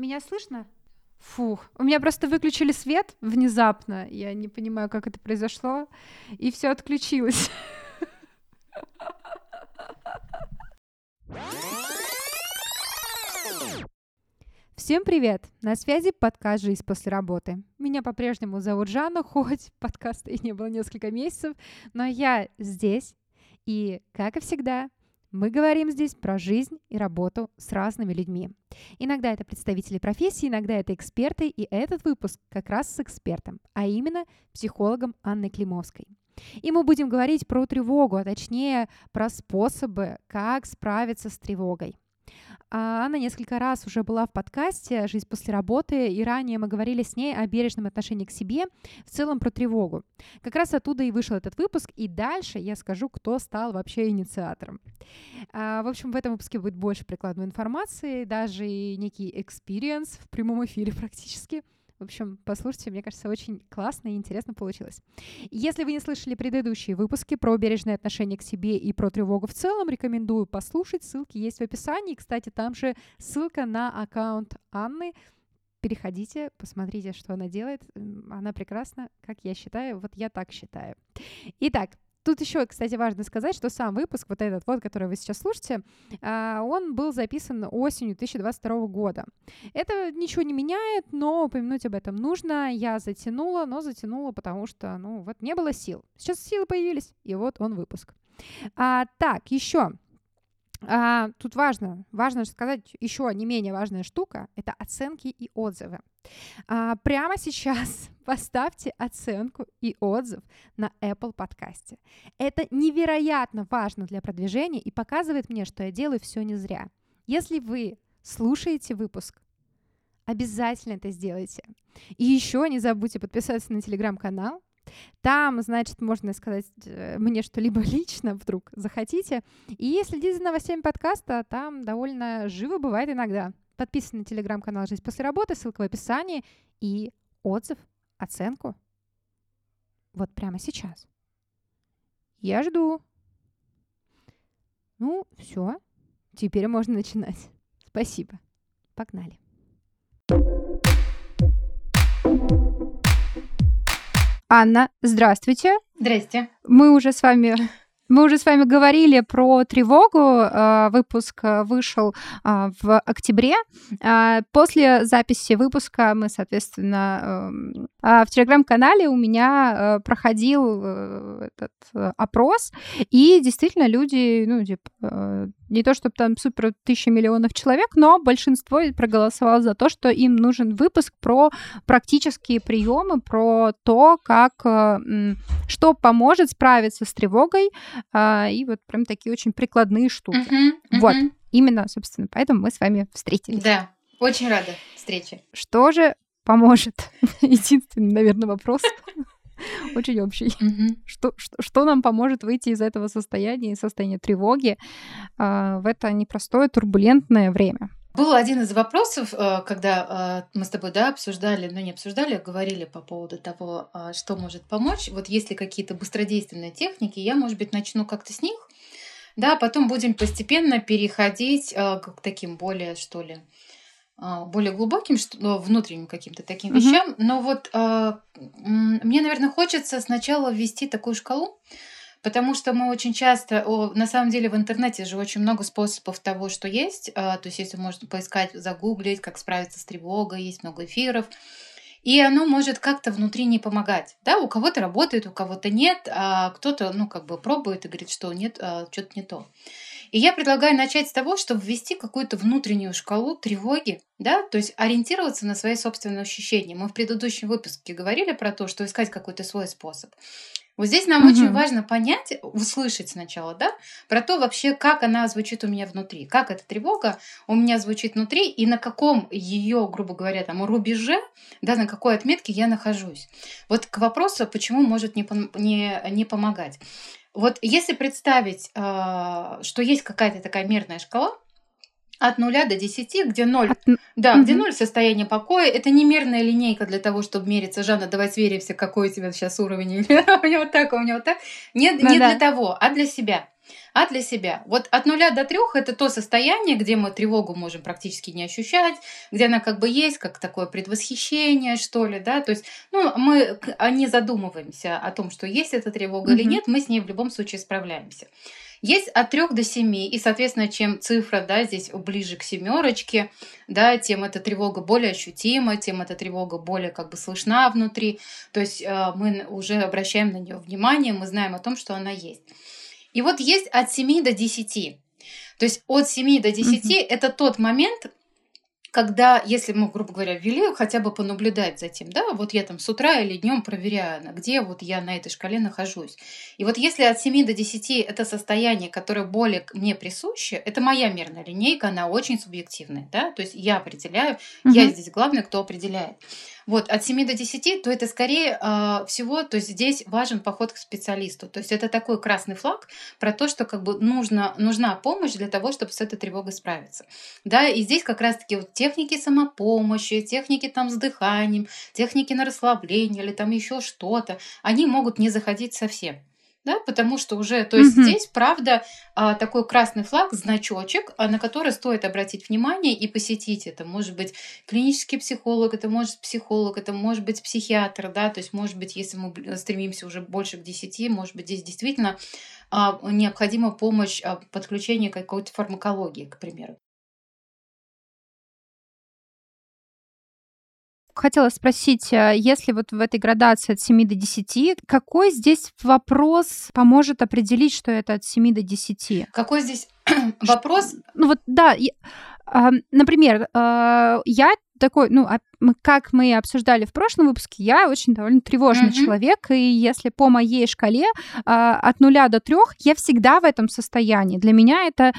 Меня слышно? Фух, у меня просто выключили свет внезапно. Я не понимаю, как это произошло. И все отключилось. Всем привет! На связи подкаст «Жизнь после работы». Меня по-прежнему зовут Жанна, хоть подкаста и не было несколько месяцев, но я здесь, и, как и всегда, мы говорим здесь про жизнь и работу с разными людьми. Иногда это представители профессии, иногда это эксперты, и этот выпуск как раз с экспертом, а именно психологом Анной Климовской. И мы будем говорить про тревогу, а точнее про способы, как справиться с тревогой. А Анна несколько раз уже была в подкасте «Жизнь после работы», и ранее мы говорили с ней о бережном отношении к себе, в целом про тревогу. Как раз оттуда и вышел этот выпуск, и дальше я скажу, кто стал вообще инициатором. А, в общем, в этом выпуске будет больше прикладной информации, даже и некий experience в прямом эфире практически — в общем, послушайте, мне кажется, очень классно и интересно получилось. Если вы не слышали предыдущие выпуски про бережное отношение к себе и про тревогу в целом, рекомендую послушать. Ссылки есть в описании. Кстати, там же ссылка на аккаунт Анны. Переходите, посмотрите, что она делает. Она прекрасна, как я считаю. Вот я так считаю. Итак, Тут еще, кстати, важно сказать, что сам выпуск, вот этот вот, который вы сейчас слушаете, а, он был записан осенью 2022 года. Это ничего не меняет, но упомянуть об этом нужно. Я затянула, но затянула, потому что, ну, вот не было сил. Сейчас силы появились, и вот он выпуск. А, так, еще а, тут важно, важно сказать еще не менее важная штука — это оценки и отзывы. А, прямо сейчас поставьте оценку и отзыв на Apple подкасте. Это невероятно важно для продвижения и показывает мне, что я делаю все не зря. Если вы слушаете выпуск, обязательно это сделайте. И еще не забудьте подписаться на телеграм-канал, там, значит, можно сказать э, мне что-либо лично вдруг захотите. И следите за новостями подкаста, там довольно живо бывает иногда. Подписывайтесь на телеграм-канал «Жизнь после работы», ссылка в описании, и отзыв, оценку вот прямо сейчас. Я жду. Ну, все. Теперь можно начинать. Спасибо. Погнали. Анна, здравствуйте. Здрасте. Мы уже с вами мы уже с вами говорили про тревогу. А, выпуск вышел а, в октябре. После записи выпуска мы, соответственно, эм, в телеграм-канале у меня проходил э, этот э, опрос, и действительно люди, ну, типа, э, не то чтобы там супер тысяча миллионов человек, но большинство проголосовало за то, что им нужен выпуск про практические приемы, про то, как, что поможет справиться с тревогой, а, и вот прям такие очень прикладные штуки. Uh-huh, uh-huh. Вот, именно, собственно, поэтому мы с вами встретились. Да, очень рада встрече. Что же поможет? Единственный, наверное, вопрос. Очень общий. Mm-hmm. Что, что, что нам поможет выйти из этого состояния, из состояния тревоги э, в это непростое, турбулентное время? Был один из вопросов, э, когда э, мы с тобой да, обсуждали, ну не обсуждали, а говорили по поводу того, э, что может помочь. Вот если какие-то быстродейственные техники, я, может быть, начну как-то с них, да, потом будем постепенно переходить к таким более, что ли, более глубоким, внутренним каким-то таким mm-hmm. вещам. Но вот мне, наверное, хочется сначала ввести такую шкалу, Потому что мы очень часто, на самом деле в интернете же очень много способов того, что есть. А, то есть если можно поискать, загуглить, как справиться с тревогой, есть много эфиров. И оно может как-то внутри не помогать. Да, у кого-то работает, у кого-то нет, а кто-то, ну, как бы пробует и говорит, что нет, а, что-то не то. И я предлагаю начать с того, чтобы ввести какую-то внутреннюю шкалу тревоги, да, то есть ориентироваться на свои собственные ощущения. Мы в предыдущем выпуске говорили про то, что искать какой-то свой способ. Вот здесь нам угу. очень важно понять, услышать сначала, да, про то вообще, как она звучит у меня внутри, как эта тревога у меня звучит внутри и на каком ее, грубо говоря, там рубеже, да, на какой отметке я нахожусь. Вот к вопросу, почему может не, не, не помогать. Вот если представить, э, что есть какая-то такая мерная шкала, от нуля до десяти, где ноль, От... да, угу. где ноль состояние покоя, это не мерная линейка для того, чтобы мериться. Жанна, давай сверимся, какой у тебя сейчас уровень. у него так, у него так. Нет, ну, не да. для того, а для себя. А для себя. Вот от нуля до трех это то состояние, где мы тревогу можем практически не ощущать, где она как бы есть, как такое предвосхищение, что ли, да, то есть, ну, мы а не задумываемся о том, что есть эта тревога mm-hmm. или нет, мы с ней в любом случае справляемся. Есть от 3 до 7, и, соответственно, чем цифра да, здесь ближе к семерочке, да, тем эта тревога более ощутима, тем эта тревога более как бы слышна внутри. То есть э, мы уже обращаем на нее внимание, мы знаем о том, что она есть. И вот есть от 7 до 10. То есть от 7 до 10 mm-hmm. это тот момент, когда, если мы, грубо говоря, ввели, хотя бы понаблюдать за тем, да, вот я там с утра или днем проверяю, где вот я на этой шкале нахожусь. И вот если от 7 до 10 это состояние, которое более мне присуще, это моя мерная линейка, она очень субъективная, да, то есть я определяю, угу. я здесь главный, кто определяет. Вот, от 7 до 10, то это скорее э, всего, то есть здесь важен поход к специалисту. То есть это такой красный флаг про то, что как бы нужно, нужна помощь для того, чтобы с этой тревогой справиться. Да, и здесь как раз-таки вот техники самопомощи, техники там с дыханием, техники на расслабление или там еще что-то, они могут не заходить совсем да, потому что уже, то есть угу. здесь, правда, а, такой красный флаг, значочек, а, на который стоит обратить внимание и посетить это. Может быть, клинический психолог, это может быть психолог, это может быть психиатр, да, то есть, может быть, если мы стремимся уже больше к 10, может быть, здесь действительно а, необходима помощь подключения какой-то фармакологии, к примеру. Хотела спросить, э, если вот в этой градации от 7 до 10, какой здесь вопрос поможет определить, что это от 7 до 10? Какой здесь вопрос? Ну вот да, например, э, я такой, ну, а как мы обсуждали в прошлом выпуске, я очень довольно тревожный mm-hmm. человек, и если по моей шкале от нуля до трех, я всегда в этом состоянии. Для меня это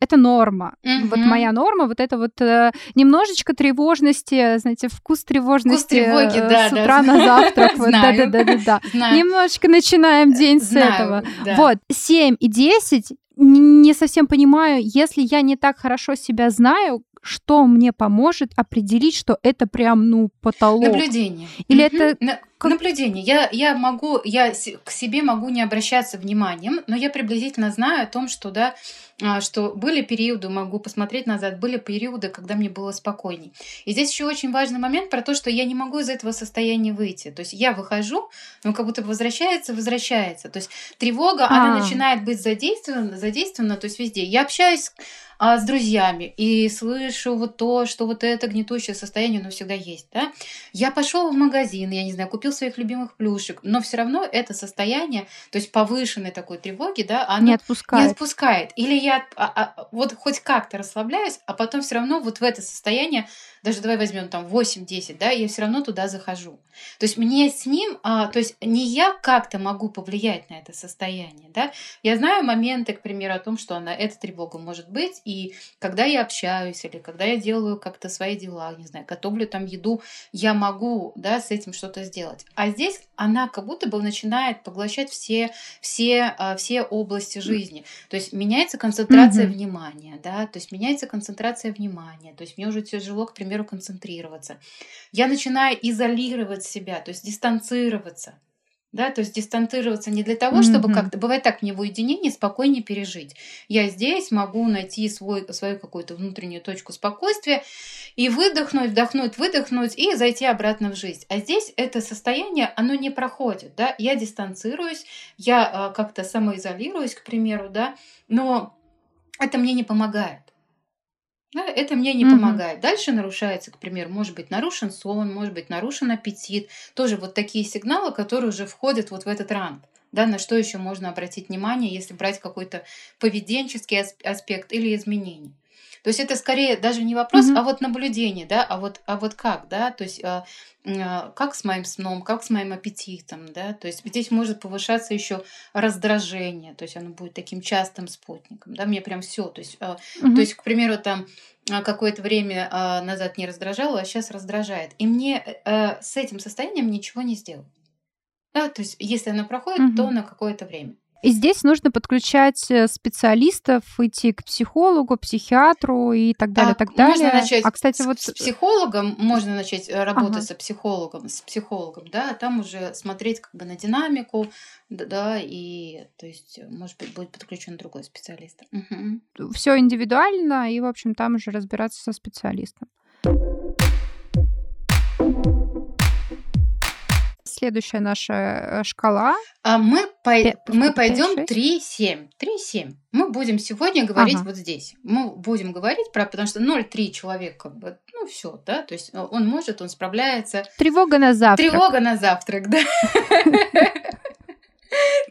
это норма. Mm-hmm. Вот моя норма, вот это вот э, немножечко тревожности, знаете, вкус тревожности вкус тревоги, э, да, с утра да. на завтрак. Вот, да, да, да, да, да. Немножечко начинаем день с этого. Вот, 7 и 10 не совсем понимаю, если я не так хорошо себя знаю, что мне поможет определить, что это прям, ну, потолок? Наблюдение. Или это... На... Наблюдение. Я, я могу, я к себе могу не обращаться вниманием, но я приблизительно знаю о том, что, да, а, что были периоды, могу посмотреть назад, были периоды, когда мне было спокойней. И здесь еще очень важный момент про то, что я не могу из этого состояния выйти. То есть я выхожу, но как будто возвращается, возвращается. То есть тревога, А-а-а. она а. начинает быть задействована, задействована, то есть везде. Я общаюсь а, с друзьями и слышу вот то, что вот это гнетущее состояние, оно всегда есть, да. Я пошел в магазин, я не знаю, купил своих любимых плюшек, но все равно это состояние, то есть повышенной такой тревоги, да, оно не отпускает. Не отпускает. Или я а, а, вот хоть как-то расслабляюсь, а потом все равно вот в это состояние даже давай возьмем там 8-10, да, я все равно туда захожу. То есть мне с ним, а, то есть не я как-то могу повлиять на это состояние, да, я знаю моменты, к примеру, о том, что она, эта тревога может быть, и когда я общаюсь или когда я делаю как-то свои дела, не знаю, готовлю там еду, я могу, да, с этим что-то сделать. А здесь она как будто бы начинает поглощать все, все, а, все области жизни. То есть меняется концентрация mm-hmm. внимания, да, то есть меняется концентрация внимания, то есть мне уже тяжело, к примеру, примеру, концентрироваться. Я начинаю изолировать себя, то есть дистанцироваться. Да, то есть дистанцироваться не для того, чтобы mm-hmm. как-то... Бывает так, мне в уединении спокойнее пережить. Я здесь могу найти свой, свою какую-то внутреннюю точку спокойствия и выдохнуть, вдохнуть, выдохнуть и зайти обратно в жизнь. А здесь это состояние, оно не проходит. Да? Я дистанцируюсь, я э, как-то самоизолируюсь, к примеру, да, но это мне не помогает. Это мне не угу. помогает. Дальше нарушается, к примеру, может быть нарушен сон, может быть нарушен аппетит. Тоже вот такие сигналы, которые уже входят вот в этот ранг. Да, на что еще можно обратить внимание, если брать какой-то поведенческий аспект или изменение. То есть это скорее даже не вопрос, mm-hmm. а вот наблюдение, да, а вот, а вот как, да, то есть а, а, как с моим сном, как с моим аппетитом, да, то есть здесь может повышаться еще раздражение, то есть оно будет таким частым спутником, да, мне прям все, то есть, а, mm-hmm. то есть, к примеру, там какое-то время назад не раздражало, а сейчас раздражает, и мне а, с этим состоянием ничего не сделать. Да, то есть если оно проходит, mm-hmm. то на какое-то время. И здесь нужно подключать э, специалистов, идти к психологу, психиатру и так далее, так, так далее. Можно начать а, кстати, с, вот... с психологом, можно начать э, работать ага. с психологом, с психологом, да, а там уже смотреть как бы на динамику, да, да, и то есть, может быть, будет подключен другой специалист. Угу. Все индивидуально, и, в общем, там уже разбираться со специалистом. Следующая наша э, шкала? А мы, по... мы пойдем 3-7. 3-7. Мы будем сегодня говорить ага. вот здесь. Мы будем говорить про, потому что 0-3 человек, как бы, ну все, да, то есть он может, он справляется. Тревога на завтрак. Тревога на завтрак, да.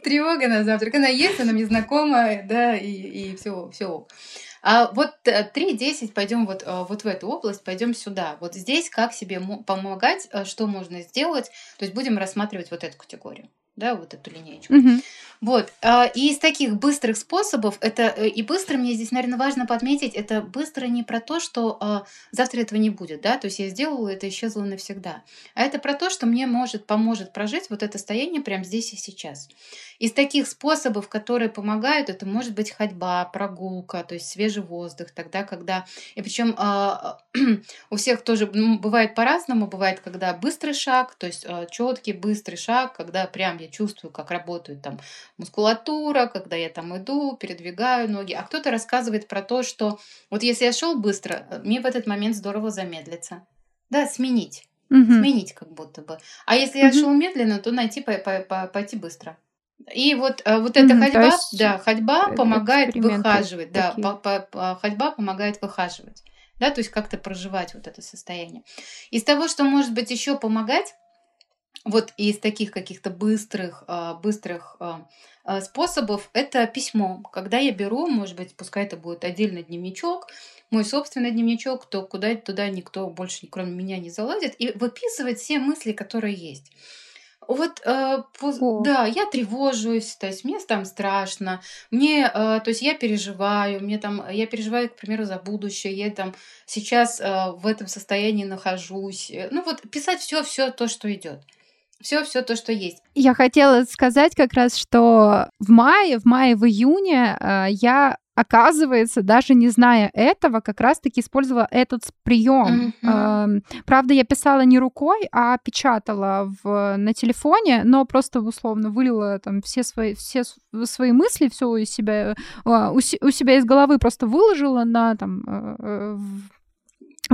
Тревога на завтрак. Она есть, она мне знакомая, да, и, и все, все. А вот 3.10 э, пойдем вот, э, вот в эту область, пойдем сюда. Вот здесь как себе помогать, э, что можно сделать. То есть будем рассматривать вот эту категорию да, вот эту линейку. Угу. Вот. А, и из таких быстрых способов, это и быстро мне здесь, наверное, важно подметить, это быстро не про то, что а, завтра этого не будет, да, то есть я сделала это, исчезло навсегда, а это про то, что мне может, поможет прожить вот это состояние прямо здесь и сейчас. Из таких способов, которые помогают, это может быть ходьба, прогулка, то есть свежий воздух, тогда, когда... И причем э, у всех тоже ну, бывает по-разному, бывает, когда быстрый шаг, то есть э, четкий быстрый шаг, когда прям я чувствую, как работает там мускулатура, когда я там иду, передвигаю ноги. А кто-то рассказывает про то, что вот если я шел быстро, мне в этот момент здорово замедлиться. Да, сменить. Угу. Сменить как будто бы. А если угу. я шел медленно, то найти по, по, по, пойти быстро. И вот, э, вот эта mm, ходьба, да, ходьба помогает выхаживать, такие. да, по, по, ходьба помогает выхаживать, да, то есть как-то проживать вот это состояние. Из того, что может быть еще помогать, вот из таких каких-то быстрых, э, быстрых э, способов это письмо. Когда я беру, может быть, пускай это будет отдельный дневничок, мой собственный дневничок, то куда туда никто больше, кроме меня, не залазит, и выписывать все мысли, которые есть. Вот, э, по, да, я тревожусь, то есть мне там страшно, мне, э, то есть я переживаю, мне там, я переживаю, к примеру, за будущее, я там сейчас э, в этом состоянии нахожусь. Э, ну вот писать все, все то, что идет. Все, все то, что есть. Я хотела сказать как раз, что в мае, в мае, в июне э, я оказывается, даже не зная этого, как раз-таки использовала этот прием. Mm-hmm. Правда, я писала не рукой, а печатала в, на телефоне, но просто условно вылила там все свои, все свои мысли, все у себя, а, у, у себя из головы просто выложила на там э, э,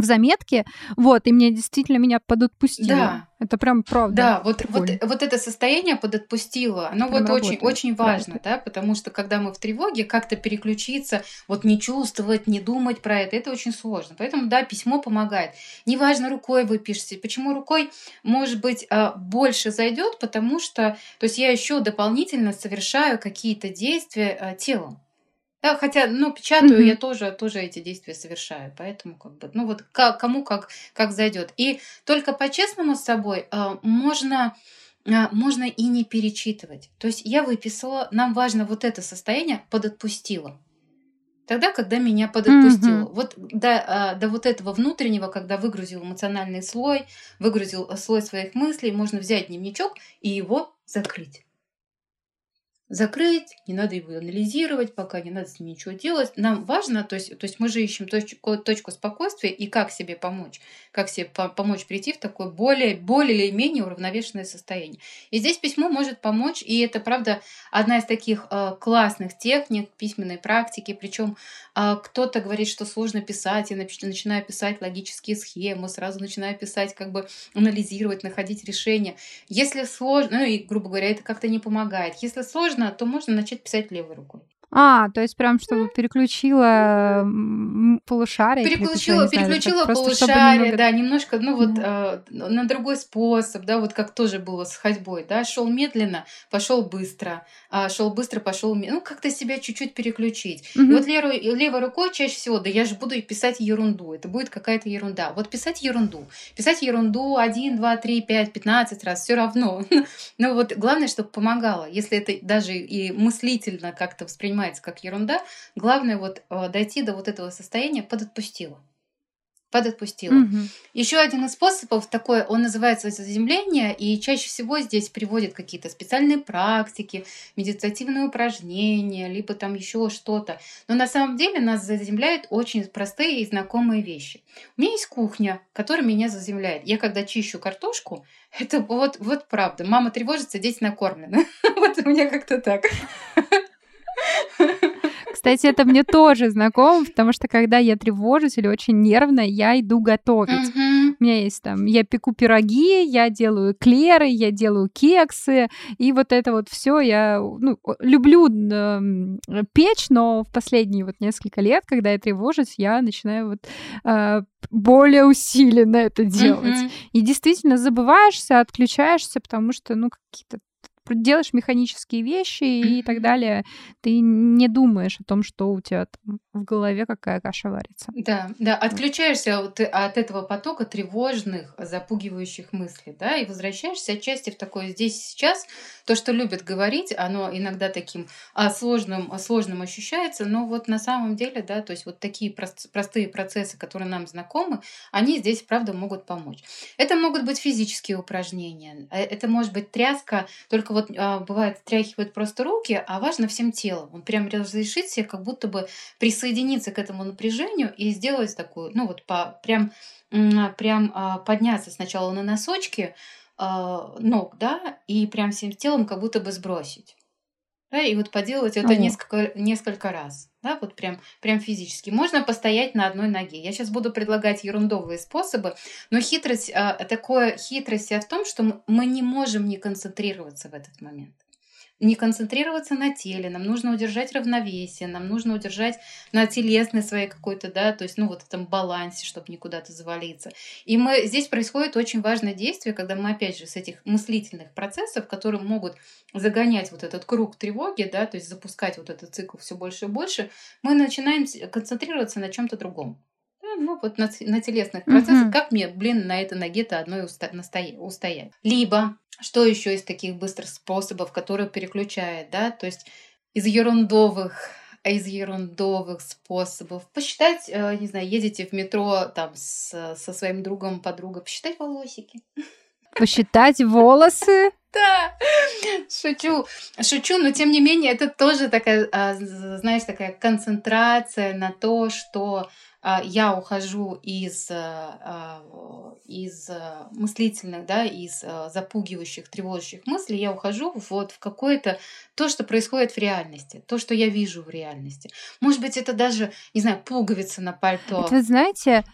в заметке, вот, и мне действительно меня подотпустило. Да. Это прям правда. Да, вот, вот, вот это состояние подотпустило, оно прям вот очень, очень важно, правда. да, потому что когда мы в тревоге, как-то переключиться, вот не чувствовать, не думать про это, это очень сложно. Поэтому, да, письмо помогает. Неважно, рукой вы пишете. Почему рукой, может быть, а, больше зайдет, потому что, то есть я еще дополнительно совершаю какие-то действия а, телом. Да, хотя, ну, печатаю, mm-hmm. я тоже, тоже эти действия совершаю. Поэтому, как бы, ну вот как, кому как, как зайдет. И только по-честному с собой э, можно, э, можно и не перечитывать. То есть я выписала, нам важно вот это состояние подотпустила. Тогда, когда меня подотпустило. Mm-hmm. Вот до, до вот этого внутреннего, когда выгрузил эмоциональный слой, выгрузил слой своих мыслей, можно взять дневничок и его закрыть закрыть, не надо его анализировать, пока не надо с ним ничего делать. Нам важно, то есть, то есть мы же ищем точку, точку спокойствия и как себе помочь, как себе по помочь прийти в такое более, более или менее уравновешенное состояние. И здесь письмо может помочь, и это, правда, одна из таких э, классных техник письменной практики, причем э, кто-то говорит, что сложно писать, я начинаю писать логические схемы, сразу начинаю писать, как бы анализировать, находить решения. Если сложно, ну и, грубо говоря, это как-то не помогает. Если сложно, сложно, то можно начать писать левой рукой. А, то есть прям чтобы переключила полушарие. Переключила, переключила знаю, полушарие, немного... да, немножко, ну вот да. э, на другой способ, да, вот как тоже было с ходьбой, да, шел медленно, пошел быстро, а шел быстро, пошел, ну как-то себя чуть-чуть переключить. Угу. И вот левой, левой рукой чаще всего, да, я же буду писать ерунду, это будет какая-то ерунда. Вот писать ерунду, писать ерунду один, два, три, пять, пятнадцать раз, все равно. ну вот главное, чтобы помогало, если это даже и мыслительно как-то воспринимать воспринимается как ерунда. Главное вот э, дойти до вот этого состояния подотпустила. подотпустила. Угу. Еще один из способов такой, он называется заземление, и чаще всего здесь приводят какие-то специальные практики, медитативные упражнения, либо там еще что-то. Но на самом деле нас заземляют очень простые и знакомые вещи. У меня есть кухня, которая меня заземляет. Я когда чищу картошку, это вот, вот правда. Мама тревожится, дети накормлены. Вот у меня как-то так. Кстати, это мне тоже знакомо, потому что когда я тревожусь или очень нервная, я иду готовить. Uh-huh. У меня есть там, я пеку пироги, я делаю клеры, я делаю кексы, и вот это вот все я ну, люблю э, печь, но в последние вот несколько лет, когда я тревожусь, я начинаю вот э, более усиленно это делать. Uh-huh. И действительно забываешься, отключаешься, потому что, ну, какие-то делаешь механические вещи и так далее, ты не думаешь о том, что у тебя там в голове какая каша варится. Да, да, отключаешься от, от этого потока тревожных, запугивающих мыслей, да, и возвращаешься отчасти в такое здесь сейчас. То, что любят говорить, оно иногда таким а, сложным, а, сложным ощущается, но вот на самом деле, да, то есть вот такие прост, простые процессы, которые нам знакомы, они здесь, правда, могут помочь. Это могут быть физические упражнения, э, это может быть тряска, только вот а, бывает тряхивают просто руки, а важно всем телом. Он прям разрешит себе как будто бы присоединиться к этому напряжению и сделать такую, ну вот по, прям, прям а, подняться сначала на носочки а, ног, да, и прям всем телом как будто бы сбросить. Да, и вот поделать это несколько, несколько раз. Да, вот прям, прям физически. Можно постоять на одной ноге. Я сейчас буду предлагать ерундовые способы, но хитрость, а, такое хитрость в том, что мы не можем не концентрироваться в этот момент не концентрироваться на теле, нам нужно удержать равновесие, нам нужно удержать на телесной своей какой-то, да, то есть, ну, вот этом балансе, чтобы никуда-то завалиться. И мы, здесь происходит очень важное действие, когда мы, опять же, с этих мыслительных процессов, которые могут загонять вот этот круг тревоги, да, то есть запускать вот этот цикл все больше и больше, мы начинаем концентрироваться на чем-то другом ну вот на, на телесных процессах, mm-hmm. как мне, блин, на этой ноге-то одной уста- настоя- устоять. Либо что еще из таких быстрых способов, которые переключает, да, то есть из ерундовых из ерундовых способов. Посчитать, э, не знаю, едете в метро там с, со своим другом, подругой, посчитать волосики. Посчитать волосы? Да, шучу, шучу, но тем не менее это тоже такая, а, знаешь, такая концентрация на то, что я ухожу из, а, из э, мыслительных, да, из запугивающих, тревожащих мыслей, я ухожу вот в какое-то то, что происходит в реальности, то, что я вижу в реальности. Может быть, это даже, не знаю, пуговица на пальто. Это, знаете,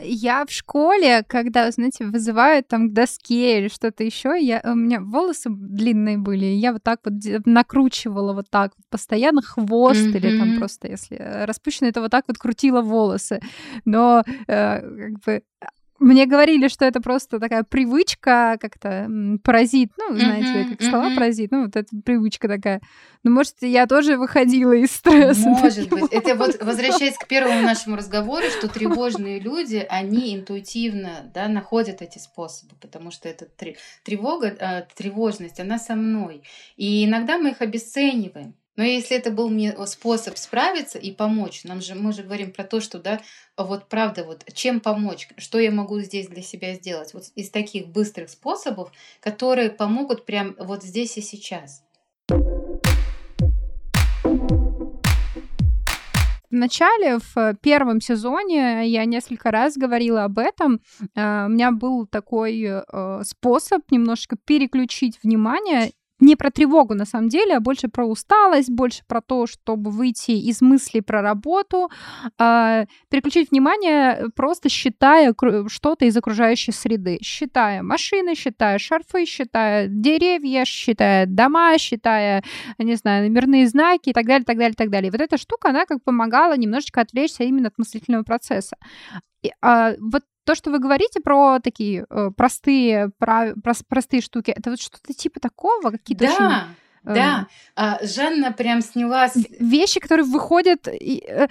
я в школе, когда, знаете, вызывают там к доске или что-то еще, я, у меня волосы длинные были, я вот так вот накручивала вот так вот постоянно хвост mm-hmm. или там просто, если распущено, это вот так вот крутила волосы. Но э, как бы мне говорили, что это просто такая привычка, как-то паразит, ну, знаете, uh-huh, как слова uh-huh. паразит, ну, вот эта привычка такая. Ну, может, я тоже выходила из стресса. Может быть. Это вот возвращаясь к первому нашему разговору, что тревожные люди, они интуитивно, да, находят эти способы, потому что эта тревога, а, тревожность, она со мной. И иногда мы их обесцениваем. Но если это был мне способ справиться и помочь, нам же мы же говорим про то, что да, вот правда, вот чем помочь, что я могу здесь для себя сделать, вот из таких быстрых способов, которые помогут прям вот здесь и сейчас. В начале, в первом сезоне, я несколько раз говорила об этом. Э, у меня был такой э, способ немножко переключить внимание не про тревогу на самом деле, а больше про усталость, больше про то, чтобы выйти из мыслей про работу, э, переключить внимание, просто считая что-то из окружающей среды, считая машины, считая шарфы, считая деревья, считая дома, считая, не знаю, номерные знаки и так далее, так далее, так далее. Вот эта штука, она как помогала немножечко отвлечься именно от мыслительного процесса. И, а, вот то, что вы говорите про такие э, простые, про, про, простые штуки, это вот что-то типа такого, какие-то да. очень да, а, Жанна прям снялась. Вещи, которые выходят... И, э,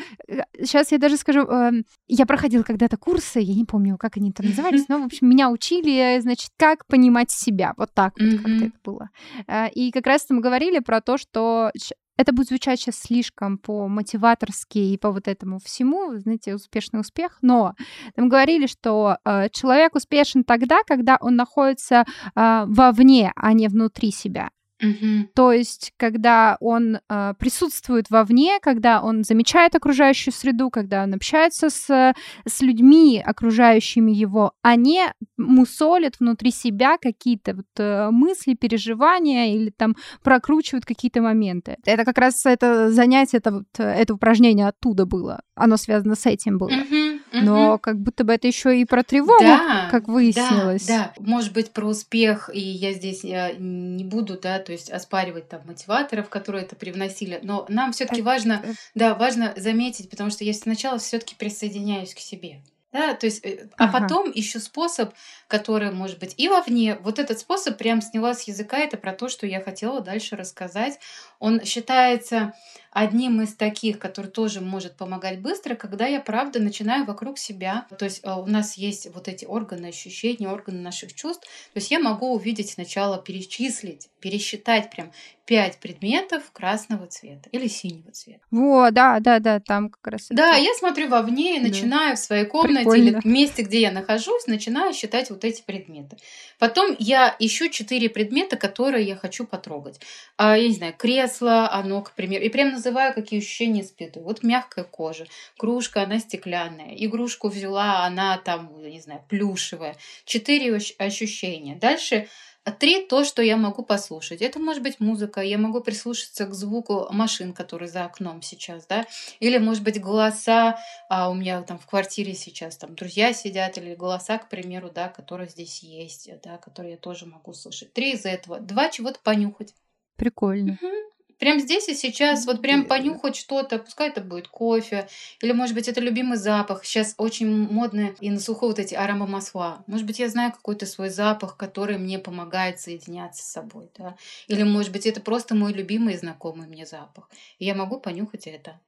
сейчас я даже скажу... Э, я проходила когда-то курсы, я не помню, как они там назывались, но, в общем, меня учили, значит, как понимать себя. Вот так вот mm-hmm. как-то это было. Э, и как раз мы говорили про то, что это будет звучать сейчас слишком по-мотиваторски и по вот этому всему, знаете, успешный успех, но там говорили, что э, человек успешен тогда, когда он находится э, вовне, а не внутри себя. Мгм. То есть, когда он э, присутствует вовне, когда он замечает окружающую среду, когда он общается с, с людьми, окружающими его, а не мусолит внутри себя какие-то вот, э, мысли, переживания или там прокручивает какие-то моменты. Это как раз это занятие, это, вот, э, это упражнение оттуда было. Оно связано с этим было. Мгм. Но как будто бы это еще и про тревогу, Да, как выяснилось. Да, да, может быть про успех, и я здесь я не буду, да, то есть оспаривать там мотиваторов, которые это привносили, но нам все-таки Э, важно, э. да, важно заметить, потому что я сначала все-таки присоединяюсь к себе. Да, то есть, э, а Ага. потом ищу способ, который может быть и вовне. Вот этот способ прям сняла с языка. Это про то, что я хотела дальше рассказать. Он считается одним из таких, который тоже может помогать быстро, когда я правда начинаю вокруг себя. То есть э, у нас есть вот эти органы ощущений, органы наших чувств. То есть я могу увидеть сначала, перечислить, пересчитать прям пять предметов красного цвета или синего цвета. Вот, да, да, да, там как раз. Да, это- я смотрю вовне и Да. начинаю в своей комнате Прикольно. или в месте, где я нахожусь, начинаю считать вот эти предметы. Потом я ищу четыре предмета, которые я хочу потрогать. А, я не знаю, кресло, оно, к примеру, и прям называю, какие ощущения испытываю. Вот мягкая кожа, кружка, она стеклянная, игрушку взяла, она там, не знаю, плюшевая. Четыре ощ- ощущения. Дальше а Три — то, что я могу послушать. Это может быть музыка, я могу прислушаться к звуку машин, которые за окном сейчас, да, или, может быть, голоса, а у меня там в квартире сейчас там друзья сидят, или голоса, к примеру, да, которые здесь есть, да, которые я тоже могу слышать. Три из этого. Два чего-то понюхать. Прикольно. Мгм. Прям здесь и сейчас, вот прям понюхать что-то, пускай это будет кофе, или, может быть, это любимый запах. Сейчас очень модно и на слуху вот эти аромамасла. Может быть, я знаю какой-то свой запах, который мне помогает соединяться с собой, да. Или, может быть, это просто мой любимый и знакомый мне запах. И я могу понюхать это.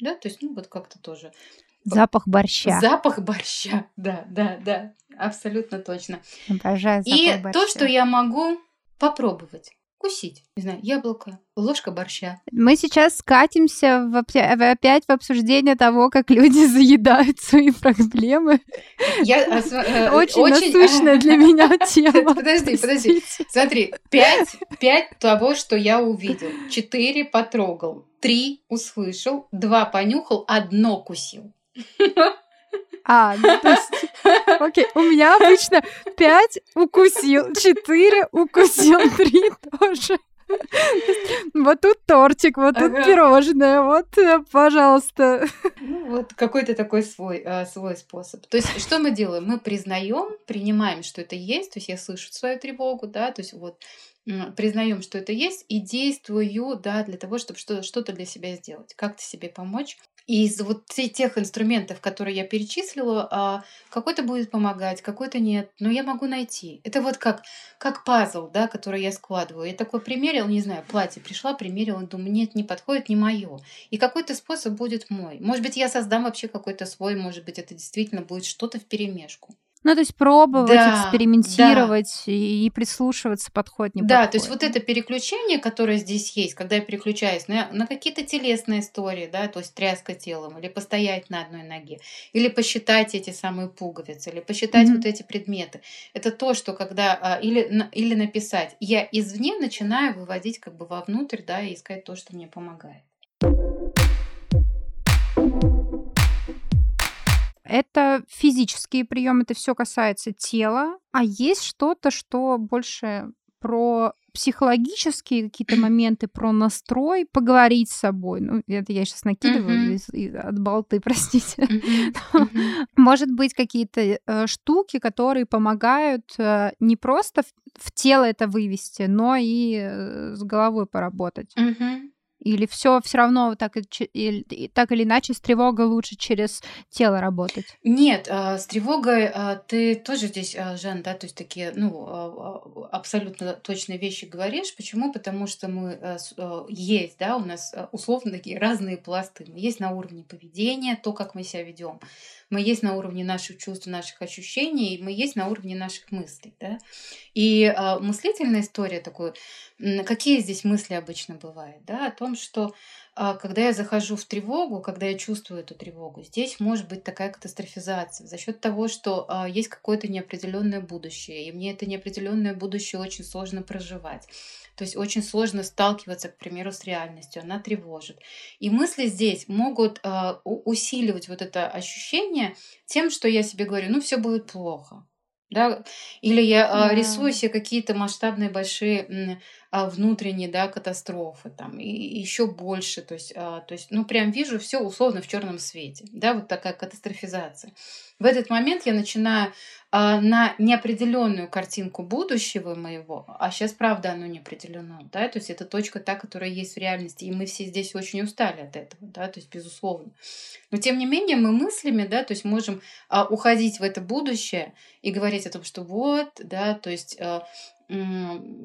Да, то есть, ну, вот как-то тоже. Запах борща. Запах борща. Да, да, да. Абсолютно точно. Обожаю запах И борща. то, что я могу попробовать. Кусить. Не знаю, яблоко, ложка борща. Мы сейчас скатимся в опя- в- опять в обсуждение того, как люди заедают свои проблемы. Я, а, э, Очень, насущная для меня тема. Подожди, подожди. Смотри, пять, пять того, что я увидел. Четыре потрогал, три услышал, два понюхал, одно кусил. А, ну, то есть, окей, у меня обычно пять укусил, четыре укусил, три тоже. Вот тут тортик, вот тут Ага. пирожное, вот, э, пожалуйста. Ну, вот какой-то такой свой, э, свой способ. То есть, что мы делаем? Мы признаем, принимаем, что это есть, то есть я слышу свою тревогу, да, то есть вот признаем, что это есть, и действую, да, для того, чтобы что- что-то для себя сделать, как-то себе помочь. Из вот те- тех инструментов, которые я перечислила, а, какой-то будет помогать, какой-то нет, но я могу найти. Это вот как, как пазл, да, который я складываю. Я такой примерил, не знаю, платье пришла, примерила, думаю, нет, не подходит, не мое. И какой-то способ будет мой. Может быть, я создам вообще какой-то свой, может быть, это действительно будет что-то в перемешку. Ну, то есть пробовать, Да, экспериментировать и, и прислушиваться, подходит, не Да, то есть подходит. вот это переключение, которое здесь есть, когда я переключаюсь на, на какие-то телесные истории, да, то есть тряска телом, или постоять на одной ноге, или посчитать эти самые пуговицы, или посчитать Мгм. вот эти предметы. Это то, что когда, а, или, или написать. Я извне начинаю выводить как бы вовнутрь, да, и искать то, что мне помогает. Это физические приемы, это все касается тела. А есть что-то, что больше про психологические какие-то моменты, про настрой, поговорить с собой. Ну, это я сейчас накидываю Мгм. из- из- от болты, простите. Мгм, мгм. Может быть, какие-то э, штуки, которые помогают э, не просто в, в тело это вывести, но и э, с головой поработать. Мгм. Или все все равно так, так или иначе с тревогой лучше через тело работать. Нет, а, с тревогой а, ты тоже здесь, а, Жан, да, то есть такие, ну, абсолютно точные вещи говоришь. Почему? Потому что мы есть, да, у нас условно такие разные пласты. Есть на уровне поведения, то, как мы себя ведем. Мы есть на уровне наших чувств, наших ощущений, мы есть на уровне наших мыслей. Да? И э, мыслительная история такой, какие здесь мысли обычно бывают? Да? О том, что а, когда я захожу в тревогу, когда я чувствую эту тревогу, здесь может быть такая катастрофизация за счет того, что а, есть какое-то неопределенное будущее, и мне это неопределенное будущее очень сложно проживать. То есть очень сложно сталкиваться, к примеру, с реальностью, она тревожит. И мысли здесь могут э, усиливать вот это ощущение тем, что я себе говорю, ну все будет плохо. Да? Или я да. рисую себе какие-то масштабные большие а, внутренние да, катастрофы, там, и еще больше, то есть, а, то есть, ну, прям вижу все условно в черном свете, да, вот такая катастрофизация. В этот момент я начинаю а, на неопределенную картинку будущего моего, а сейчас, правда, оно не определено, да, то есть это точка та, которая есть в реальности, и мы все здесь очень устали от этого, да, то есть безусловно. Но тем не менее мы мыслями, да, то есть можем а, уходить в это будущее и говорить о том, что вот, да, то есть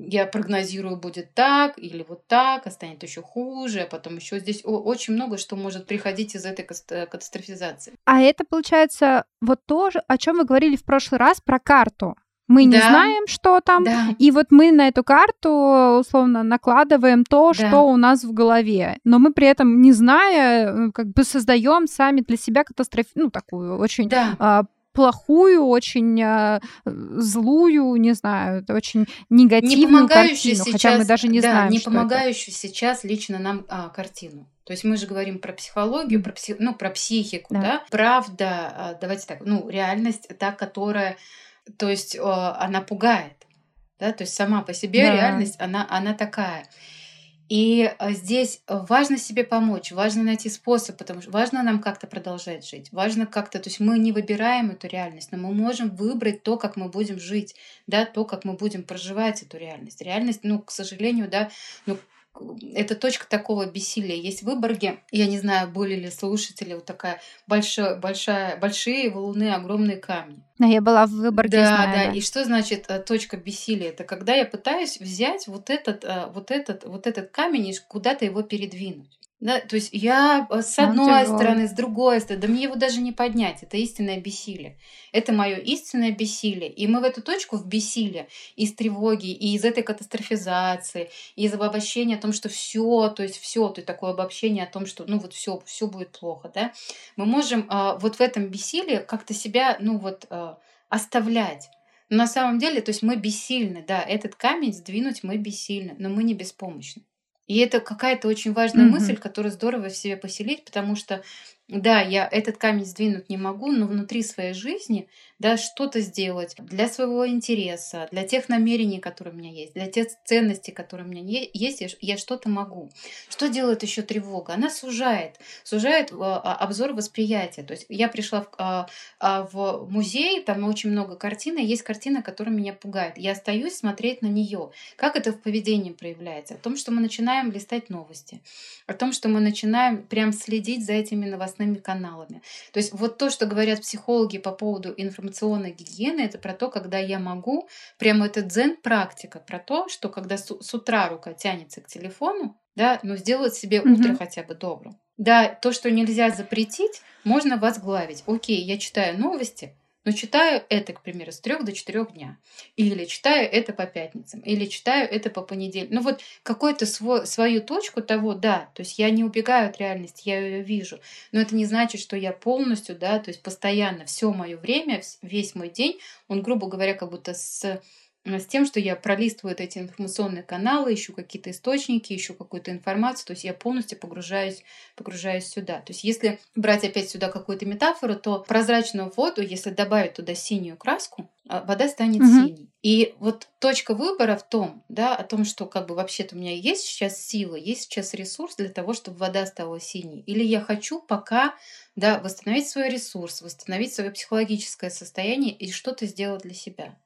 я прогнозирую, будет так или вот так, а станет еще хуже, а потом еще здесь очень много что может приходить из этой э, катастрофизации. А это получается вот то, о чем вы говорили в прошлый раз про карту. Мы да. не знаем, что там, да. и вот мы на эту карту условно накладываем то, да. что у нас в голове, но мы при этом не зная, э, как бы создаем сами для себя катастрофу, ну такую очень да. Плохую, очень э, злую, не знаю, очень негативную не картину, сейчас, хотя мы даже не да, знаем, не помогающую это. сейчас лично нам а, картину. То есть мы же говорим про психологию, про, псих, ну, про психику, да. да? Правда, а, давайте так, ну, реальность та, которая, то есть она пугает, да, то есть сама по себе да. реальность, она, она такая. И э, здесь важно себе помочь, важно найти способ, потому что важно нам как-то продолжать жить, важно как-то, то есть мы не выбираем эту реальность, но мы можем выбрать то, как мы будем жить, да, то, как мы будем проживать эту реальность. Реальность, ну, к сожалению, да, ну, это точка такого бессилия. Есть в Выборге, я не знаю, были ли слушатели, вот такая большая, большая, большие валуны, огромные камни. Но я была в Выборге, да, знаю, да, да. И что значит э, точка бессилия? Это когда я пытаюсь взять вот этот, э, вот этот, вот этот камень и куда-то его передвинуть. Да, то есть я э, с одной тяжелый. стороны, с другой стороны, да мне его даже не поднять. Это истинное бессилие. Это мое истинное бессилие. И мы в эту точку в бессилие из тревоги, и из этой катастрофизации, и из обобщения о том, что все, то есть все, то есть такое обобщение о том, что ну вот все, все будет плохо, да. Мы можем а, вот в этом бессилии как-то себя, ну вот а, оставлять. Но на самом деле, то есть мы бессильны, да, этот камень сдвинуть мы бессильны, но мы не беспомощны. И это какая-то очень важная mm-hmm. мысль, которую здорово в себе поселить, потому что да, я этот камень сдвинуть не могу, но внутри своей жизни, да, что-то сделать для своего интереса, для тех намерений, которые у меня есть, для тех ценностей, которые у меня есть, я что-то могу. Что делает еще тревога? Она сужает, сужает а, а, обзор восприятия. То есть я пришла в, а, в музей, там очень много картин, и есть картина, которая меня пугает. Я остаюсь смотреть на нее. Как это в поведении проявляется? О том, что мы начинаем листать новости, о том, что мы начинаем прям следить за этими новостными каналами. То есть вот то, что говорят психологи по поводу информационной гигиены, это про то, когда я могу, прямо это дзен-практика, про то, что когда с, с утра рука тянется к телефону, да, но сделать себе mm-hmm. утро хотя бы добрым. Да, то, что нельзя запретить, можно возглавить. Окей, я читаю новости, но читаю это, к примеру, с трех до четырех дня. Или читаю это по пятницам. Или читаю это по понедельникам. Ну вот какую-то свою точку того, да, то есть я не убегаю от реальности, я ее вижу. Но это не значит, что я полностью, да, то есть постоянно все мое время, весь мой день, он, грубо говоря, как будто с с тем, что я пролистываю эти информационные каналы, ищу какие-то источники, ищу какую-то информацию, то есть я полностью погружаюсь, погружаюсь сюда. То есть если брать опять сюда какую-то метафору, то прозрачную воду, если добавить туда синюю краску, а, вода станет угу. синей. И вот точка выбора в том, да, о том, что как бы вообще-то у меня есть сейчас сила, есть сейчас ресурс для того, чтобы вода стала синей. Или я хочу пока да, восстановить свой ресурс, восстановить свое психологическое состояние и что-то сделать для себя.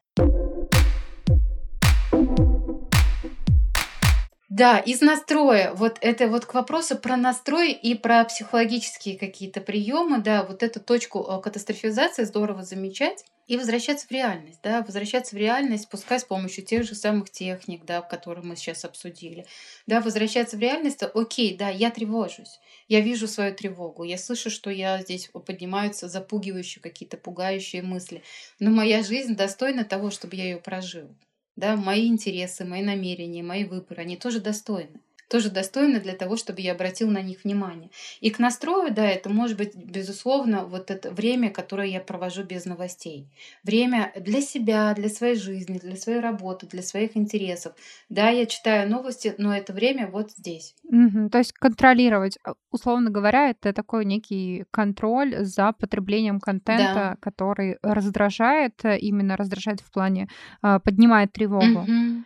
Да, из настроя. Вот это вот к вопросу про настрой и про психологические какие-то приемы, да, вот эту точку э, катастрофизации здорово замечать и возвращаться в реальность, да, возвращаться в реальность, пускай с помощью тех же самых техник, да, которые мы сейчас обсудили, да, возвращаться в реальность, окей, да, я тревожусь, я вижу свою тревогу, я слышу, что я здесь поднимаются запугивающие какие-то пугающие мысли, но моя жизнь достойна того, чтобы я ее прожил да, мои интересы, мои намерения, мои выборы, они тоже достойны тоже достойны для того, чтобы я обратил на них внимание. И к настрою, да, это может быть, безусловно, вот это время, которое я провожу без новостей. Время для себя, для своей жизни, для своей работы, для своих интересов. Да, я читаю новости, но это время вот здесь. Мгм. То есть контролировать, а, условно говоря, это такой некий контроль за потреблением Да. контента, который раздражает, э, именно раздражает в плане, а, поднимает тревогу. Мгм.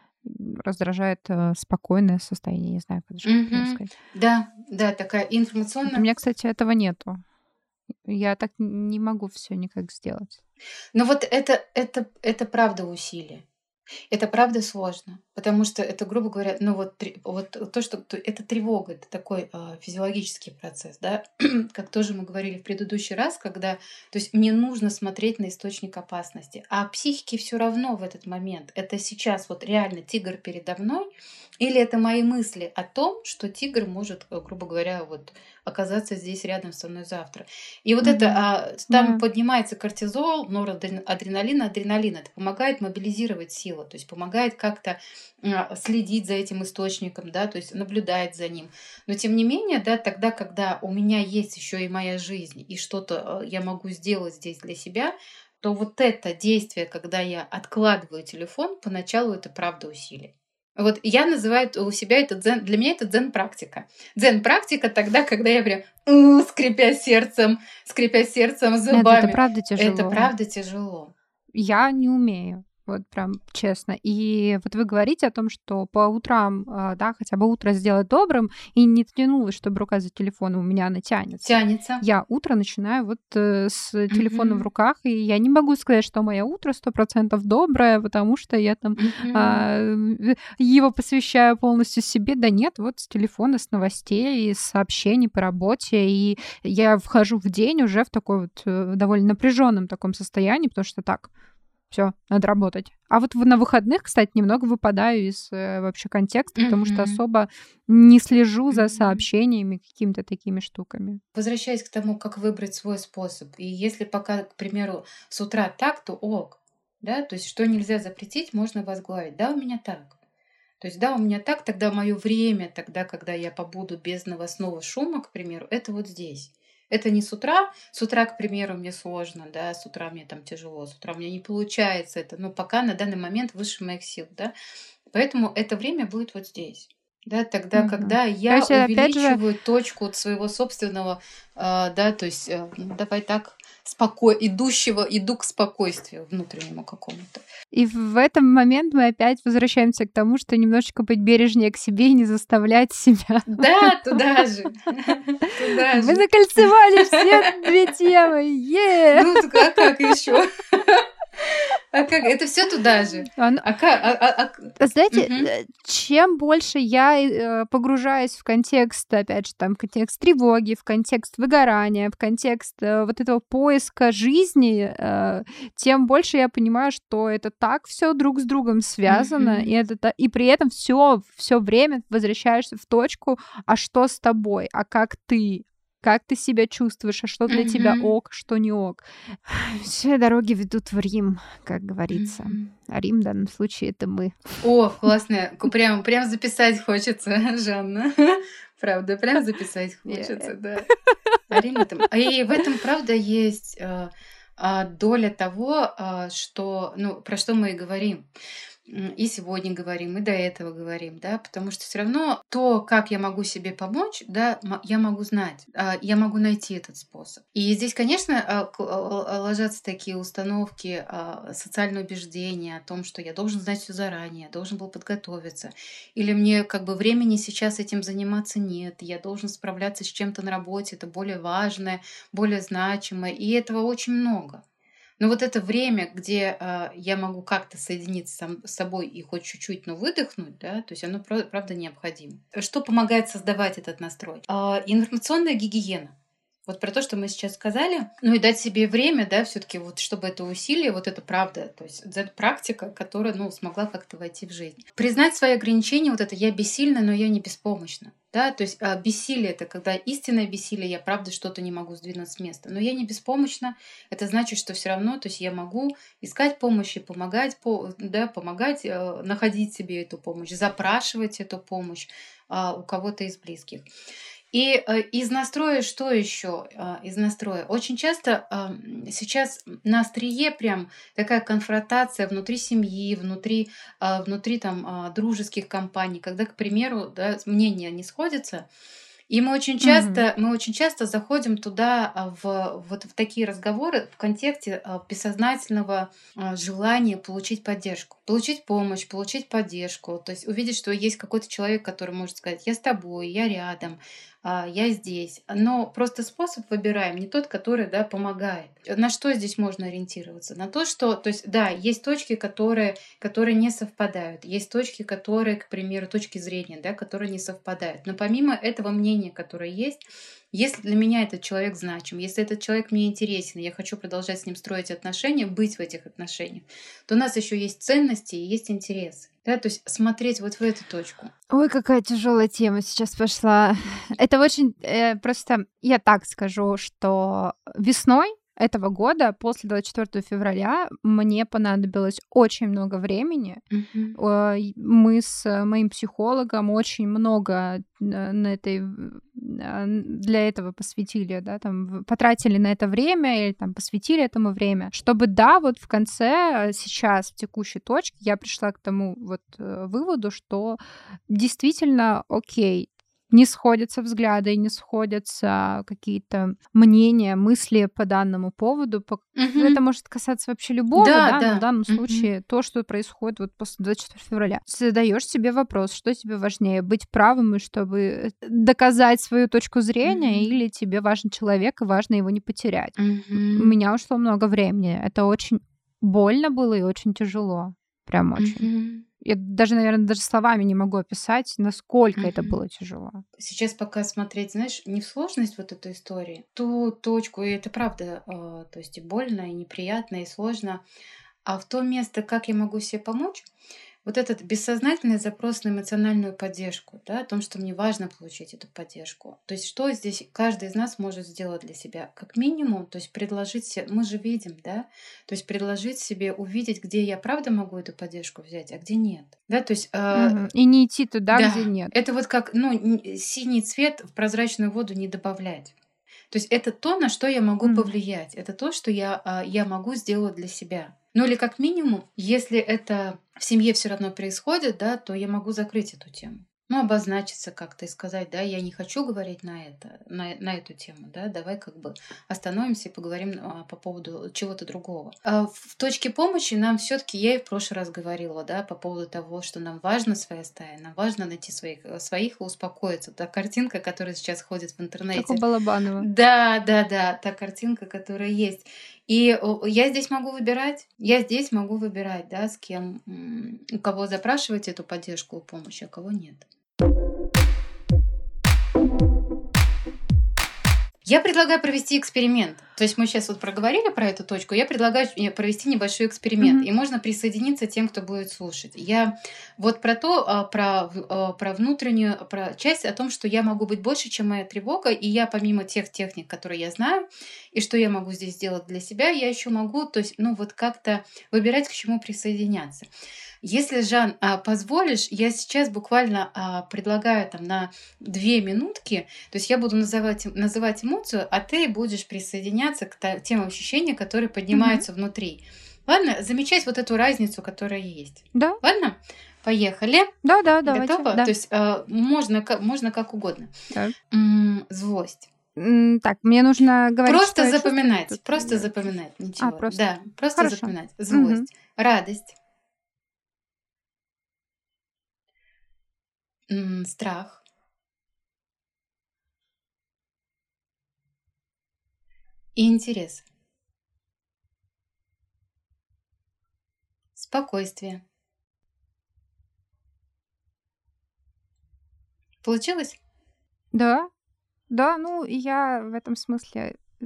Раздражает э, спокойное состояние, не знаю, как правильно Мгм. сказать. Да, да, такая Вот у информационная. меня, кстати, этого нету. Я так не могу все никак сделать. Но вот это, это, это правда усилие. Это правда сложно, потому что это, грубо говоря, ну вот, вот то, что то- это тревога, это такой а, физиологический процесс, да, как тоже мы говорили в предыдущий раз, когда, то есть мне нужно смотреть на источник опасности, а психике все равно в этот момент, это сейчас вот реально тигр передо мной, или это мои мысли о том, что тигр может, э, грубо говоря, вот оказаться здесь рядом со мной завтра. И вот это, Мгм. а, там Да. поднимается кортизол, норадреналин, адреналин. Это помогает мобилизировать силу, то есть помогает как-то следить за этим источником, да, то есть наблюдать за ним. Но тем не менее, да, тогда, когда у меня есть еще и моя жизнь, и что-то э, я могу сделать здесь для себя, то вот это действие, когда я откладываю телефон, поначалу это правда усилие. Вот я называю у себя это дзен, для меня это дзен-практика. Дзен-практика тогда, когда я прям «У, скрипя сердцем, скрипя сердцем, Нет, зубами. это правда тяжело. Это правда тяжело. Я не умею. Вот прям честно. И вот вы говорите о том, что по утрам, а, да, хотя бы утро сделать добрым, и не тянулось, чтобы рука за телефоном у меня она тянется. Тянется. Я утро начинаю вот э, с телефоном в Мгм. руках, и я не могу сказать, что мое утро сто процентов доброе, потому что я там Мгм. а, его посвящаю полностью себе. Да нет, вот с телефона, с новостей, с сообщений по работе, и я вхожу в день уже в такой вот э, довольно напряженном таком состоянии, потому что так, все, надо работать. А вот на выходных, кстати, немного выпадаю из э, вообще контекста, потому что особо не слежу за сообщениями, какими-то такими штуками. Возвращаясь к тому, как выбрать свой способ. И если пока, к примеру, с утра так, то ок. Да? То есть, что нельзя запретить, можно возглавить. Да, у меня так. То есть, да, у меня так, тогда мое время, тогда, когда я побуду без новостного шума, к примеру, это вот здесь. Это не с утра. С утра, к примеру, мне сложно, да, с утра мне там тяжело, с утра у меня не получается это. Но пока на данный момент выше моих сил, да. Поэтому это время будет вот здесь. Да, тогда, Мгм. когда я есть, опять же- увеличиваю точку от своего собственного, а, да, то есть, э, ну, давай так, споко... идущего, иду к спокойствию внутреннему какому-то. И в этом момент мы опять возвращаемся к тому, что немножечко быть бережнее к себе и не заставлять себя. Да, туда же. Туда Мы же. закольцевали все две темы. Ну, а как еще? А как? Это все туда же. А, ну, А как? а- а- а- Знаете, Мгм. э, чем больше я э, погружаюсь в контекст, опять же, там, в контекст тревоги, в контекст выгорания, в контекст э, вот этого поиска жизни, тем больше я понимаю, что это так все друг с другом связано, Мгм. и это и при этом все все время возвращаешься в точку, а что с тобой, а как ты, как ты себя чувствуешь, а что для тебя Мгм. ок, что не ок. Все дороги ведут в Рим, как говорится. Мгм. А Рим в данном случае это мы. О, классно. Прям, прям записать хочется, Жанна. Правда, прям записать хочется, да. А Рим это- а И в этом, правда, есть э, а, доля того, а, что, ну, про что мы и говорим. И сегодня говорим, и до этого говорим, да, потому что все равно то, как я могу себе помочь, да, я могу знать, а, я могу найти этот способ. И здесь, конечно, а, ложатся такие установки, а, социальные убеждения о том, что я должен знать все заранее, должен был подготовиться, или мне как бы времени сейчас этим заниматься нет, я должен справляться с чем-то на работе, это более важное, более значимое, и этого очень много. Но вот это время, где э, я могу как-то соединиться сам, с собой и хоть чуть-чуть, но выдохнуть, да, то есть оно правда необходимо. Что помогает создавать этот настрой? Э, информационная гигиена. Вот про то, что мы сейчас сказали, ну и дать себе время, да, все-таки вот, чтобы это усилие, вот это правда, то есть это практика, которая, ну, смогла как-то войти в жизнь. Признать свои ограничения, вот это я бессильна, но я не беспомощна. Да, то есть а, бессилие это когда истинное бессилие, я правда что-то не могу сдвинуть с места. Но я не беспомощна, это значит, что все равно, то есть я могу искать помощи, помогать, по, да, помогать, э, находить себе эту помощь, запрашивать эту помощь э, у кого-то из близких. И э, из настроя что еще? Э, из настроя. Очень часто э, сейчас на острие прям такая конфронтация внутри семьи, внутри, э, внутри там э, дружеских компаний, когда, к примеру, да, мнения не сходятся, и мы очень часто, mm-hmm. мы очень часто заходим туда а, в вот в такие разговоры в контексте а, бессознательного а, желания получить поддержку, получить помощь, получить поддержку, то есть увидеть, что есть какой-то человек, который может сказать: "Я с тобой, я рядом, я здесь". Но просто способ выбираем не тот, который, да, помогает. На что здесь можно ориентироваться? На то, что, то есть, да, есть точки, которые, которые не совпадают, есть точки, которые, к примеру, точки зрения, да, которые не совпадают. Но помимо этого мнения, которое есть, если для меня этот человек значим, если этот человек мне интересен, я хочу продолжать с ним строить отношения, быть в этих отношениях, то у нас еще есть ценности и есть интересы. Да, то есть смотреть вот в эту точку. Ой, какая тяжелая тема сейчас пошла. Это очень э, просто, я так скажу, что весной этого года, после 24 февраля, мне понадобилось очень много времени. Mm-hmm. Мы с моим психологом очень много на этой для этого посвятили, да, там потратили на это время или там посвятили этому время, чтобы да, вот в конце сейчас в текущей точке я пришла к тому вот э, выводу, что действительно окей, не сходятся взгляды, не сходятся какие-то мнения, мысли по данному поводу. По... Угу. Это может касаться вообще любого, да, да, да. но в данном угу. случае то, что происходит вот после 24 февраля. Задаешь себе вопрос, что тебе важнее, быть правым и чтобы э, доказать свою точку зрения, угу. или тебе важен человек и важно его не потерять. Угу. У меня ушло много времени. Это очень больно было и очень тяжело. Прям очень. Угу. Я даже, наверное, даже словами не могу описать, насколько mm-hmm. это было тяжело. Сейчас пока смотреть, знаешь, не в сложность вот этой истории, ту точку, и это правда, э, то есть и больно, и неприятно, и сложно, а в то место, как я могу себе помочь, вот этот бессознательный запрос на эмоциональную поддержку, да, о том, что мне важно получить эту поддержку. То есть что здесь каждый из нас может сделать для себя? Как минимум, то есть предложить себе, мы же видим, да, то есть предложить себе увидеть, где я правда могу эту поддержку взять, а где нет. Да, то есть... Э, угу. И не идти туда, да, где нет. Это вот как, ну, синий цвет в прозрачную воду не добавлять. То есть это то, на что я могу mm. повлиять, это то, что я, а, я могу сделать для себя. Ну или как минимум, если это в семье все равно происходит, да, то я могу закрыть эту тему ну, обозначиться как-то и сказать, да, я не хочу говорить на это, на, на эту тему, да, давай как бы остановимся и поговорим а, по поводу чего-то другого. А в точке помощи нам все-таки я и в прошлый раз говорила, да, по поводу того, что нам важна своя стая, нам важно найти своих, своих и успокоиться. Та картинка, которая сейчас ходит в интернете. Как у Балабанова. Да, да, да, та картинка, которая есть. И я здесь могу выбирать, я здесь могу выбирать, да, с кем, у кого запрашивать эту поддержку, помощь, а кого нет. Я предлагаю провести эксперимент. То есть мы сейчас вот проговорили про эту точку. Я предлагаю провести небольшой эксперимент, mm-hmm. и можно присоединиться тем, кто будет слушать. Я вот про то, а, про, а, про внутреннюю про часть о том, что я могу быть больше, чем моя тревога, и я помимо тех техник, которые я знаю, и что я могу здесь сделать для себя, я еще могу, то есть, ну вот как-то выбирать, к чему присоединяться. Если, Жан, а, позволишь, я сейчас буквально а, предлагаю там на две минутки, то есть я буду называть, называть эмоцию, а ты будешь присоединяться к тем ощущениям, которые поднимаются mm-hmm. внутри. Ладно, замечать вот эту разницу, которая есть. Да. Ладно? Поехали. Да, да, давайте. Готово? Да. То есть э, можно, можно как угодно. Да. М-м, злость. Так, мне нужно говорить. Просто запоминать. Просто запоминать. Ничего. А, просто. Да, просто Хорошо. запоминать. Злость. Угу. Радость. страх. И интерес. Спокойствие. Получилось? Да, да, ну я в этом смысле э,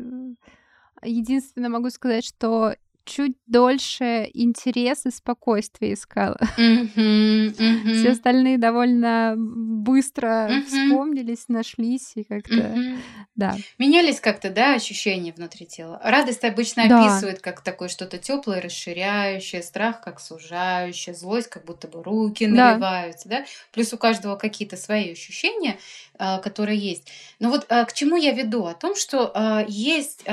единственное могу сказать, что чуть дольше интерес и спокойствие искала. Все остальные довольно быстро вспомнились, нашлись и как-то, да. Менялись как-то, да, ощущения внутри тела? Радость обычно Да. описывают как такое что-то теплое, расширяющее, страх как сужающее, злость как будто бы руки наливаются, да? Плюс у каждого какие-то свои ощущения, а, которые есть. Но вот а, к чему я веду? О том, что а, есть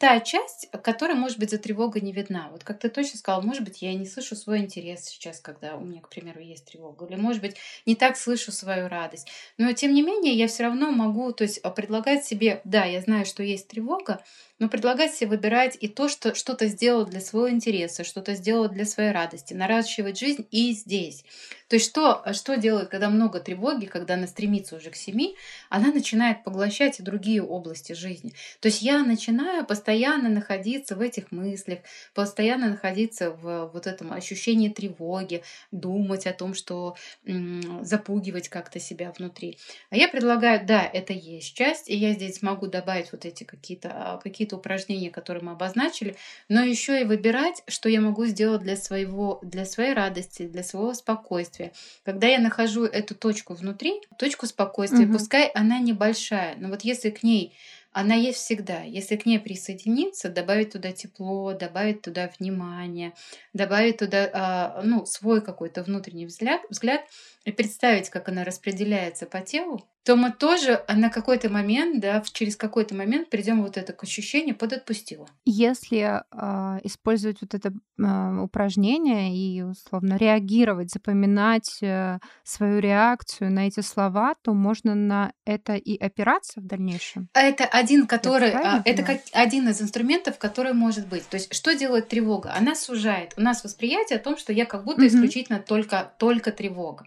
та часть, которая, может быть, за тревогой не видна. Вот как ты точно сказал, может быть, я не слышу свой интерес сейчас, когда у меня, к примеру, есть тревога. Или, может быть, не так слышу свою радость. Но, тем не менее, я все равно могу то есть, предлагать себе, да, я знаю, что есть тревога, но предлагать себе выбирать и то, что что-то сделал для своего интереса, что-то сделал для своей радости, наращивать жизнь и здесь. То есть что, что делает, когда много тревоги, когда она стремится уже к семи, она начинает поглощать и другие области жизни. То есть я начинаю постоянно находиться в этих мыслях, постоянно находиться в вот этом ощущении тревоги, думать о том, что м, запугивать как-то себя внутри. А я предлагаю, да, это есть часть, и я здесь могу добавить вот эти какие-то а, какие упражнения, которые мы обозначили, но еще и выбирать, что я могу сделать для своего, для своей радости, для своего спокойствия. Когда я нахожу эту точку внутри, точку спокойствия, Мгм. пускай она небольшая, но вот если к ней она есть всегда. Если к ней присоединиться, добавить туда тепло, добавить туда внимание, добавить туда а, ну, свой какой-то внутренний взгляд, взгляд и представить, как она распределяется по телу, то мы тоже на какой-то момент, да, через какой-то момент придем вот это к ощущению подотпустила. Если а, использовать вот это а, упражнение и условно реагировать, запоминать э, свою реакцию на эти слова, то можно на это и опираться в дальнейшем. А Это один, который, а, это поняла? как один из инструментов, который может быть. То есть, что делает тревога? Она сужает. У нас восприятие о том, что я как будто Мгм. исключительно только, только тревога.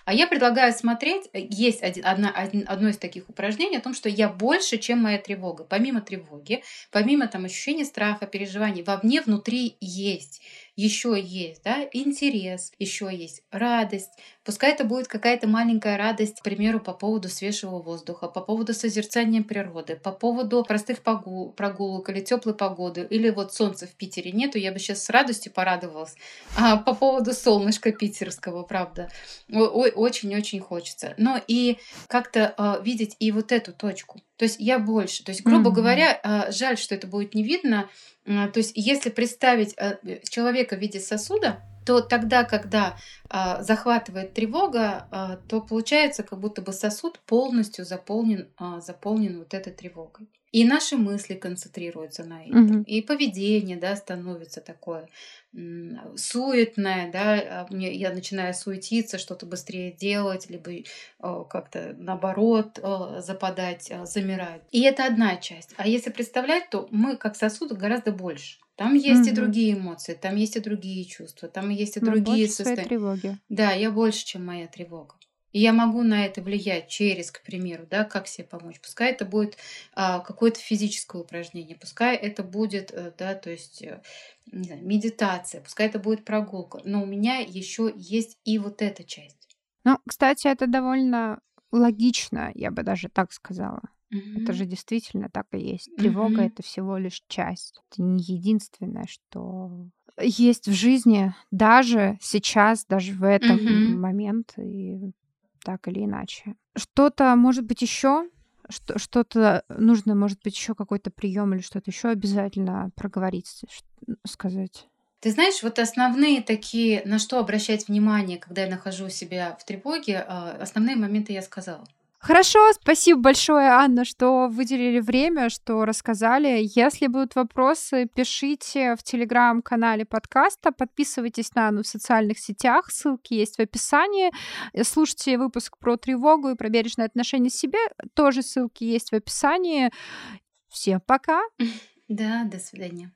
А я предлагаю смотреть, э, есть один, одна, один- одно из таких упражнений о том, что я больше, чем моя тревога. Помимо тревоги, помимо там ощущения страха, переживаний, вовне, внутри есть, еще есть, да, интерес, еще есть радость. Пускай это будет какая-то маленькая радость, к примеру, по поводу свежего воздуха, по поводу созерцания природы, по поводу простых прогулок или теплой погоды, или вот солнца в Питере нету, я бы сейчас с радостью порадовалась. А по поводу солнышка питерского, правда, ой, очень-очень хочется. Но и как-то а, видеть и вот эту точку. То есть я больше. То есть, грубо Мгм. говоря, а, жаль, что это будет не видно. А, То есть, если представить а, человека в виде сосуда, то тогда, когда а, захватывает тревога, а, то получается, как будто бы сосуд полностью заполнен, а, заполнен вот этой тревогой. И наши мысли концентрируются на этом. Мгм. И поведение да, становится такое м, суетное, да, мне- я начинаю суетиться, что-то быстрее делать, либо э, как-то наоборот э, западать, э, замирать. И это одна часть. А если представлять, то мы как сосуд гораздо больше. Там есть и Мгм. другие эмоции, там есть и другие чувства, там есть и Но другие больше своей состояния. тревоги. Да, я больше, чем моя тревога. И я могу на это влиять через, к примеру, да, как себе помочь. Пускай это будет а, какое-то физическое упражнение, пускай это будет, э, да, то есть, э, не знаю, медитация, пускай это будет прогулка. Но у меня еще есть и вот эта часть. Ну, кстати, это довольно логично, я бы даже так сказала. Это Мгм. же действительно так и есть. Тревога Мгм. это всего лишь часть. Это не единственное, что есть в жизни даже сейчас, даже в этом Мгм. момент и так или иначе. Что-то, может быть, еще что- что-то нужно, может быть, еще какой-то прием или что-то еще обязательно проговорить, сказать. Ты знаешь, вот основные такие, на что обращать внимание, когда я нахожу себя в тревоге, а, основные моменты я сказала. Хорошо, спасибо большое, Анна, что выделили время, что рассказали. Если будут вопросы, пишите в телеграм-канале подкаста, подписывайтесь на Анну в социальных сетях, ссылки есть в описании. Слушайте выпуск про тревогу и про бережное отношение к себе, тоже ссылки есть в описании. Всем пока! Да, до свидания.